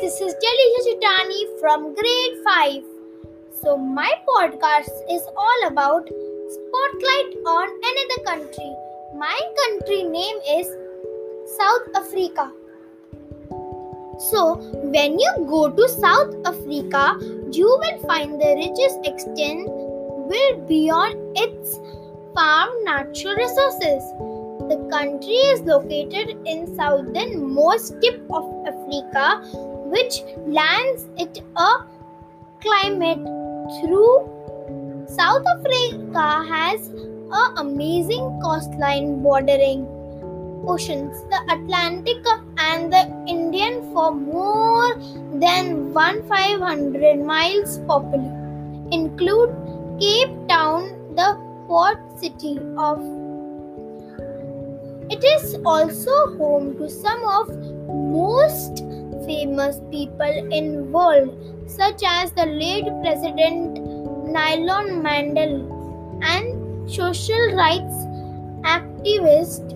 this is Delisha Chitani from grade 5. So, my podcast is all about spotlight on another country. My country name is South Africa. So, when you go to South Africa, you will find the richest extent will beyond its farm natural resources. The country is located in southernmost tip of Africa, which lands it a climate through South Africa has an amazing coastline bordering oceans, the Atlantic and the Indian for more than 1500 miles popular. Include Cape Town, the port city of it is also home to some of most famous people in world such as the late president Nelson Mandela and social rights activist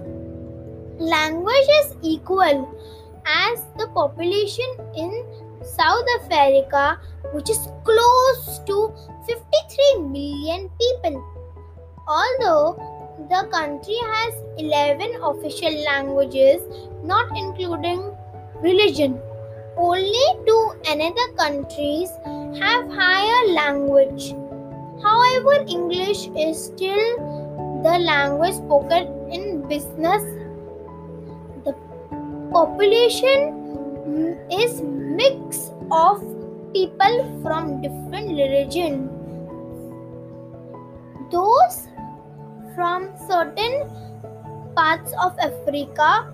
language is equal as the population in South Africa which is close to 53 million people. Although the country has 11 official languages, not including religion. Only two another countries have higher language. However, English is still the language spoken in business. The population is mix of people from different religion. Those from certain parts of Africa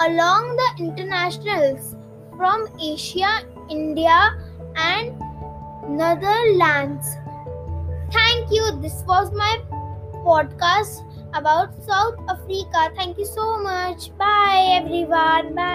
along the internationals from Asia, India, and Netherlands. Thank you. This was my podcast about South Africa. Thank you so much. Bye, everyone. Bye.